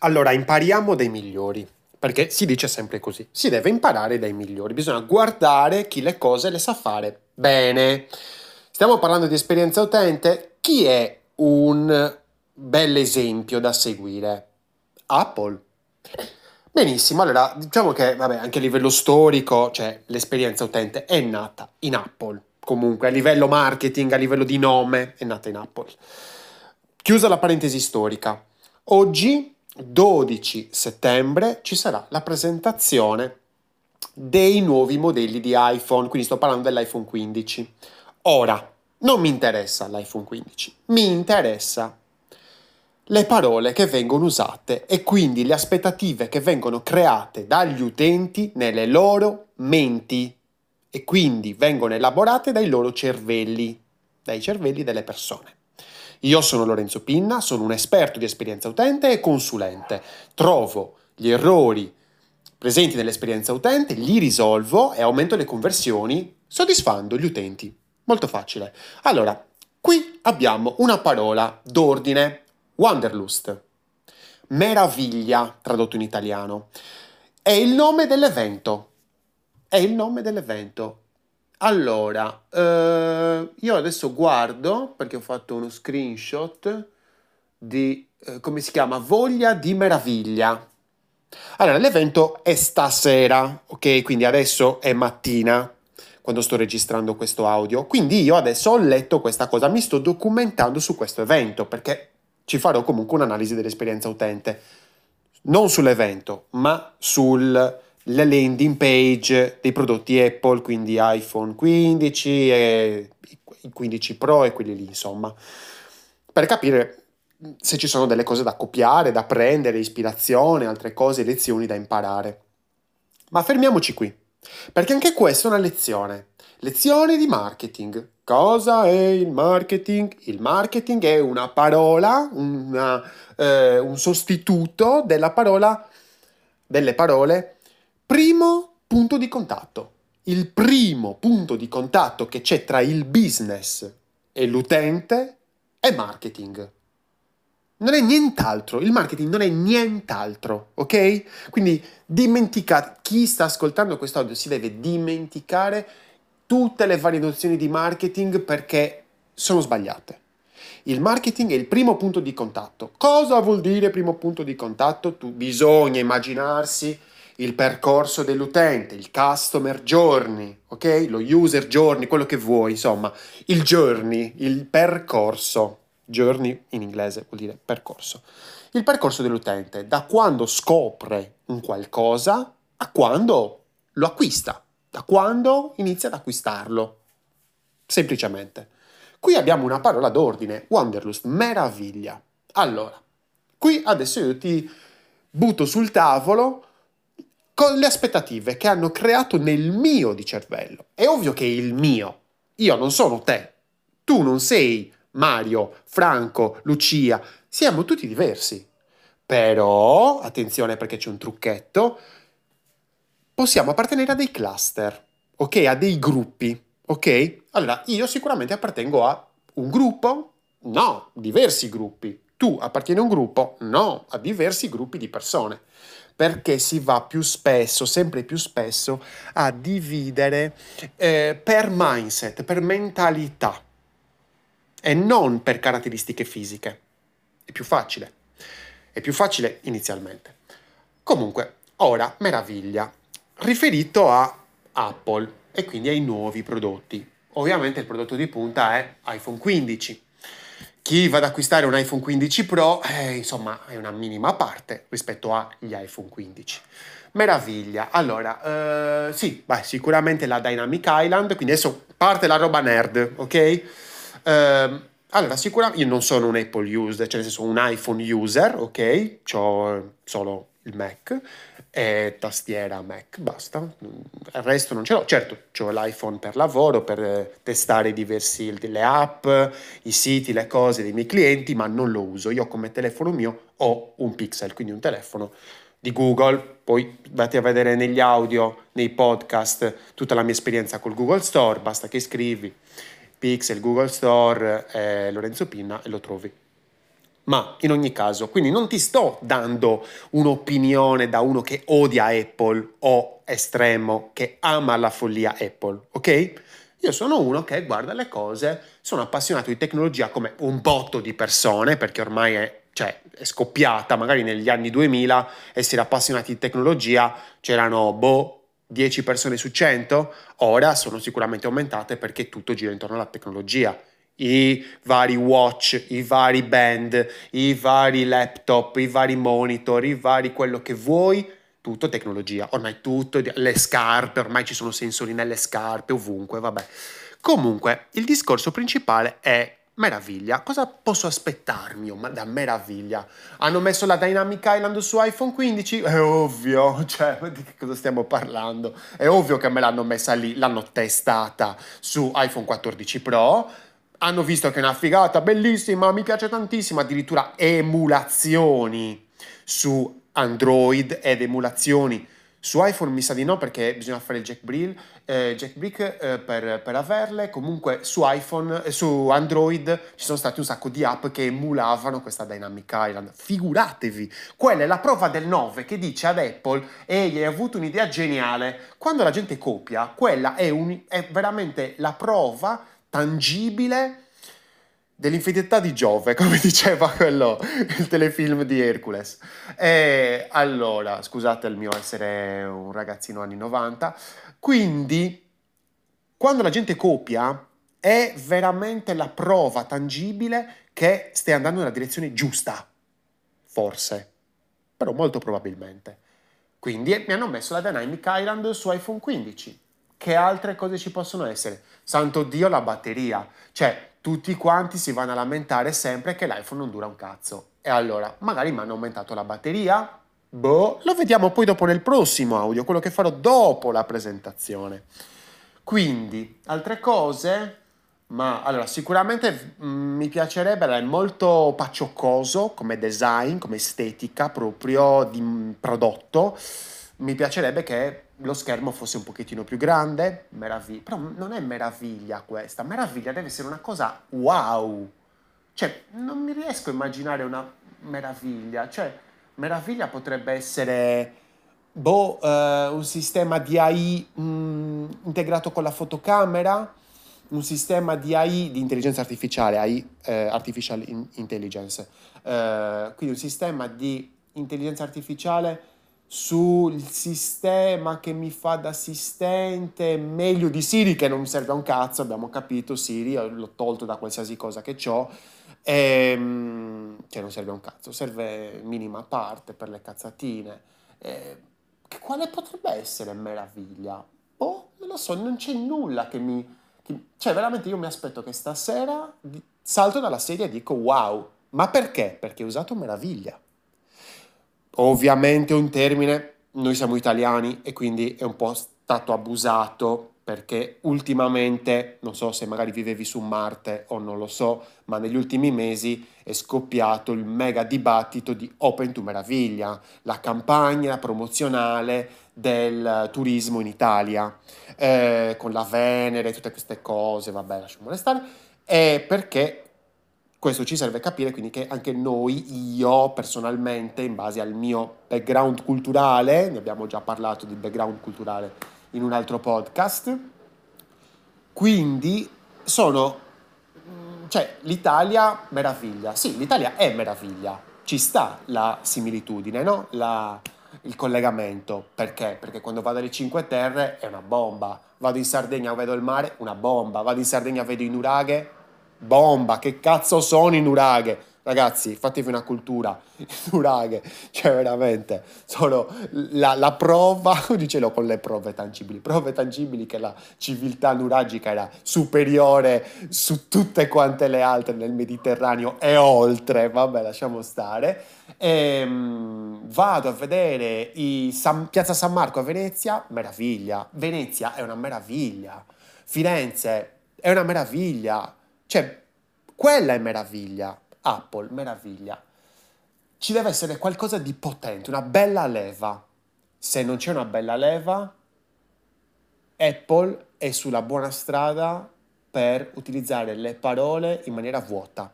Allora, impariamo dai migliori, perché si dice sempre così, si deve imparare dai migliori, bisogna guardare chi le cose le sa fare bene. Stiamo parlando di esperienza utente, chi è un bel esempio da seguire? Apple. Benissimo, allora diciamo che vabbè, anche a livello storico, cioè l'esperienza utente è nata in Apple, comunque a livello marketing, a livello di nome, è nata in Apple. Chiusa la parentesi storica, oggi 12 settembre ci sarà la presentazione dei nuovi modelli di iPhone, quindi sto parlando dell'iPhone 15. Ora, non mi interessa l'iPhone 15, mi interessa le parole che vengono usate e quindi le aspettative che vengono create dagli utenti nelle loro menti e quindi vengono elaborate dai loro cervelli, dai cervelli delle persone. Io sono Lorenzo Pinna, sono un esperto di esperienza utente e consulente. Trovo gli errori presenti nell'esperienza utente, li risolvo e aumento le conversioni soddisfando gli utenti. Molto facile. Allora, qui abbiamo una parola d'ordine, Wanderlust. Meraviglia, tradotto in italiano. È il nome dell'evento. È il nome dell'evento. Allora, eh, io adesso guardo, perché ho fatto uno screenshot di, eh, come si chiama, Voglia di Meraviglia. Allora, l'evento è stasera, ok? Quindi adesso è mattina, quando sto registrando questo audio. Quindi io adesso ho letto questa cosa, mi sto documentando su questo evento, perché ci farò comunque un'analisi dell'esperienza utente. Non sull'evento, ma sul la landing page dei prodotti Apple, quindi iPhone 15 e i 15 Pro e quelli lì, insomma, per capire se ci sono delle cose da copiare, da prendere, ispirazione, altre cose, lezioni da imparare. Ma fermiamoci qui, perché anche questa è una lezione. Lezione di marketing. Cosa è il marketing? Il marketing è una parola, una, eh, un sostituto della parola, delle parole Primo punto di contatto. Il primo punto di contatto che c'è tra il business e l'utente è marketing. Non è nient'altro, il marketing non è nient'altro, ok? Quindi dimenticate, chi sta ascoltando questo audio si deve dimenticare tutte le varie nozioni di marketing perché sono sbagliate. Il marketing è il primo punto di contatto. Cosa vuol dire primo punto di contatto? Tu bisogna immaginarsi il percorso dell'utente, il customer journey, ok? Lo user journey, quello che vuoi, insomma, il journey, il percorso. Journey in inglese vuol dire percorso. Il percorso dell'utente, da quando scopre un qualcosa a quando lo acquista, da quando inizia ad acquistarlo. Semplicemente. Qui abbiamo una parola d'ordine, Wanderlust, meraviglia. Allora, qui adesso io ti butto sul tavolo con le aspettative che hanno creato nel mio di cervello. È ovvio che il mio. Io non sono te. Tu non sei Mario, Franco, Lucia. Siamo tutti diversi. Però, attenzione perché c'è un trucchetto, possiamo appartenere a dei cluster, ok? A dei gruppi, ok? Allora, io sicuramente appartengo a un gruppo? No, diversi gruppi. Tu appartieni a un gruppo? No, a diversi gruppi di persone perché si va più spesso, sempre più spesso, a dividere eh, per mindset, per mentalità e non per caratteristiche fisiche. È più facile. È più facile inizialmente. Comunque, ora, meraviglia, riferito a Apple e quindi ai nuovi prodotti. Ovviamente il prodotto di punta è iPhone 15 chi va ad acquistare un iPhone 15 Pro, eh, insomma, è una minima parte rispetto agli iPhone 15. Meraviglia. Allora, eh, sì, beh, sicuramente la Dynamic Island, quindi adesso parte la roba nerd, ok? Eh, allora, sicuramente io non sono un Apple user, cioè nel senso un iPhone user, ok? Ho solo il Mac e tastiera Mac, basta. Il resto non ce l'ho. Certo, ho l'iPhone per lavoro, per eh, testare diversi, le app, i siti, le cose dei miei clienti, ma non lo uso. Io come telefono mio ho un Pixel, quindi un telefono di Google. Poi vatti a vedere negli audio, nei podcast, tutta la mia esperienza col Google Store. Basta che scrivi Pixel, Google Store, eh, Lorenzo Pinna e lo trovi. Ma in ogni caso, quindi non ti sto dando un'opinione da uno che odia Apple o estremo che ama la follia Apple, ok? Io sono uno che guarda le cose, sono appassionato di tecnologia come un botto di persone, perché ormai è, cioè, è scoppiata, magari negli anni 2000 essere appassionati di tecnologia c'erano, boh, 10 persone su 100, ora sono sicuramente aumentate perché tutto gira intorno alla tecnologia i vari watch, i vari band, i vari laptop, i vari monitor, i vari quello che vuoi, tutto tecnologia, ormai tutto, le scarpe, ormai ci sono sensori nelle scarpe, ovunque, vabbè. Comunque, il discorso principale è meraviglia. Cosa posso aspettarmi da meraviglia? Hanno messo la Dynamic Island su iPhone 15? È ovvio, cioè, di che cosa stiamo parlando? È ovvio che me l'hanno messa lì, l'hanno testata su iPhone 14 Pro hanno visto che è una figata bellissima, mi piace tantissimo, addirittura emulazioni su Android ed emulazioni su iPhone mi sa di no perché bisogna fare il jackbrick, eh, jackbrick eh, per, per, averle, comunque su iPhone, eh, su Android ci sono stati un sacco di app che emulavano questa Dynamic Island. Figuratevi, quella è la prova del 9 che dice ad Apple ehi hai avuto un'idea geniale, quando la gente copia, quella è, un, è veramente la prova tangibile dell'infedeltà di Giove, come diceva quello, il telefilm di Hercules. E allora, scusate il mio essere un ragazzino anni 90, quindi quando la gente copia è veramente la prova tangibile che stai andando nella direzione giusta, forse, però molto probabilmente. Quindi mi hanno messo la Dynamic Island su iPhone 15. Che altre cose ci possono essere? Santo Dio, la batteria. Cioè, tutti quanti si vanno a lamentare sempre che l'iPhone non dura un cazzo. E allora, magari mi hanno aumentato la batteria? Boh, lo vediamo poi dopo nel prossimo audio, quello che farò dopo la presentazione. Quindi, altre cose? Ma allora, sicuramente mh, mm, mi piacerebbe, è molto paccioccoso come design, come estetica proprio di mm, prodotto. Mi piacerebbe che lo schermo fosse un pochettino più grande, meraviglia. Però non è meraviglia questa, meraviglia deve essere una cosa wow. Cioè, non mi riesco a immaginare una meraviglia. Cioè, meraviglia potrebbe essere, boh, uh, un sistema di AI mh, mm, integrato con la fotocamera, un sistema di AI, di intelligenza artificiale, AI, eh, Artificial Intelligence. Uh, quindi un sistema di intelligenza artificiale sul sistema che mi fa da assistente meglio di Siri che non serve a un cazzo, abbiamo capito Siri, l'ho tolto da qualsiasi cosa che ho, ehm, cioè non serve a un cazzo, serve minima parte per le cazzatine. Eh, quale potrebbe essere meraviglia? Oh, non lo so, non c'è nulla che mi... Che, cioè veramente io mi aspetto che stasera salto dalla sedia e dico wow, ma perché? Perché ho usato meraviglia. Ovviamente un termine, noi siamo italiani e quindi è un po' stato abusato perché ultimamente, non so se magari vivevi su Marte o non lo so, ma negli ultimi mesi è scoppiato il mega dibattito di Open to Meraviglia, la campagna promozionale del turismo in Italia, eh, con la Venere, tutte queste cose, vabbè, lasciamo stare, è perché questo ci serve capire quindi che anche noi, io personalmente, in base al mio background culturale, ne abbiamo già parlato di background culturale in un altro podcast, quindi sono, mm, cioè l'Italia meraviglia, sì l'Italia è meraviglia, ci sta la similitudine, no? La, il collegamento, perché? Perché quando vado alle Cinque Terre è una bomba, vado in Sardegna vedo il mare, una bomba, vado in Sardegna vedo i nuraghe, bomba, che cazzo sono i nuraghe? Ragazzi, fatevi una cultura, i nuraghe, cioè veramente, sono la, la prova, dicelo con le prove tangibili, prove tangibili che la civiltà nuragica era superiore su tutte quante le altre nel Mediterraneo e oltre, vabbè lasciamo stare. E, ehm, vado a vedere San, Piazza San Marco a Venezia, meraviglia, Venezia è una meraviglia, Firenze è una meraviglia, cioè, quella è meraviglia. Apple, meraviglia. Ci deve essere qualcosa di potente, una bella leva. Se non c'è una bella leva, Apple è sulla buona strada per utilizzare le parole in maniera vuota.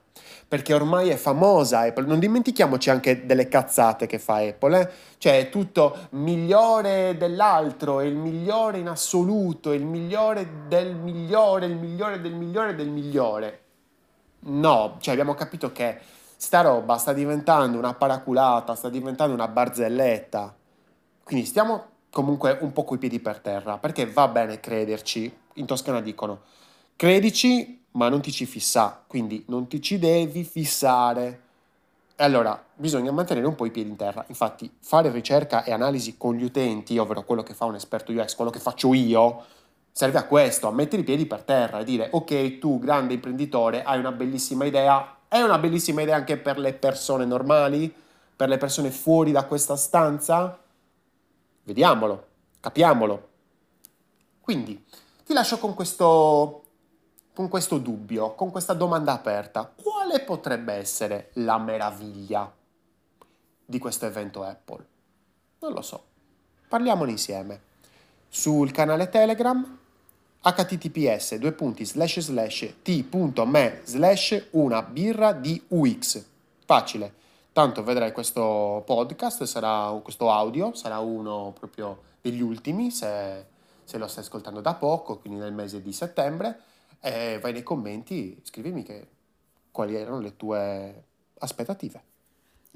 Perché ormai è famosa Apple, non dimentichiamoci anche delle cazzate che fa Apple, eh? cioè è tutto migliore dell'altro, è il migliore in assoluto, è il migliore del migliore, il migliore del migliore del migliore. No, cioè abbiamo capito che sta roba sta diventando una paraculata, sta diventando una barzelletta. Quindi stiamo comunque un po' coi piedi per terra, perché va bene crederci. In Toscana dicono, credici, ma non ti ci fissa, quindi non ti ci devi fissare. E allora bisogna mantenere un po' i piedi in terra. Infatti, fare ricerca e analisi con gli utenti, ovvero quello che fa un esperto UX, quello che faccio io, serve a questo, a mettere i piedi per terra e dire, ok, tu grande imprenditore, hai una bellissima idea, è una bellissima idea anche per le persone normali, per le persone fuori da questa stanza? Vediamolo, capiamolo. Quindi ti lascio con questo, con questo dubbio, con questa domanda aperta. Quale potrebbe essere la meraviglia di questo evento Apple? Non lo so. Parliamone insieme. Sul canale Telegram https t.me slash una birra di UX. Facile. Tanto vedrai questo podcast, sarà questo audio, sarà uno proprio degli ultimi, se, se lo stai ascoltando da poco, quindi nel mese di settembre, e vai nei commenti, scrivimi che, quali erano le tue aspettative.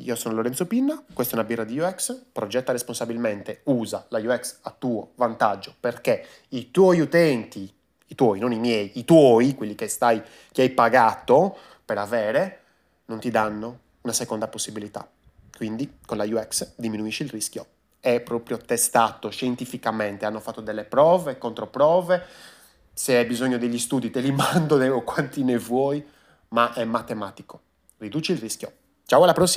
Io sono Lorenzo Pinna, questa è una birra di UX, progetta responsabilmente, usa la UX a tuo vantaggio perché i tuoi utenti, i tuoi, non i miei, i tuoi, quelli che, stai, che hai pagato per avere, non ti danno una seconda possibilità. Quindi con la UX diminuisci il rischio. È proprio testato scientificamente, hanno fatto delle prove, controprove, se hai bisogno degli studi te li mando o quanti ne vuoi, ma è matematico. Riduci il rischio. Ciao alla prossima!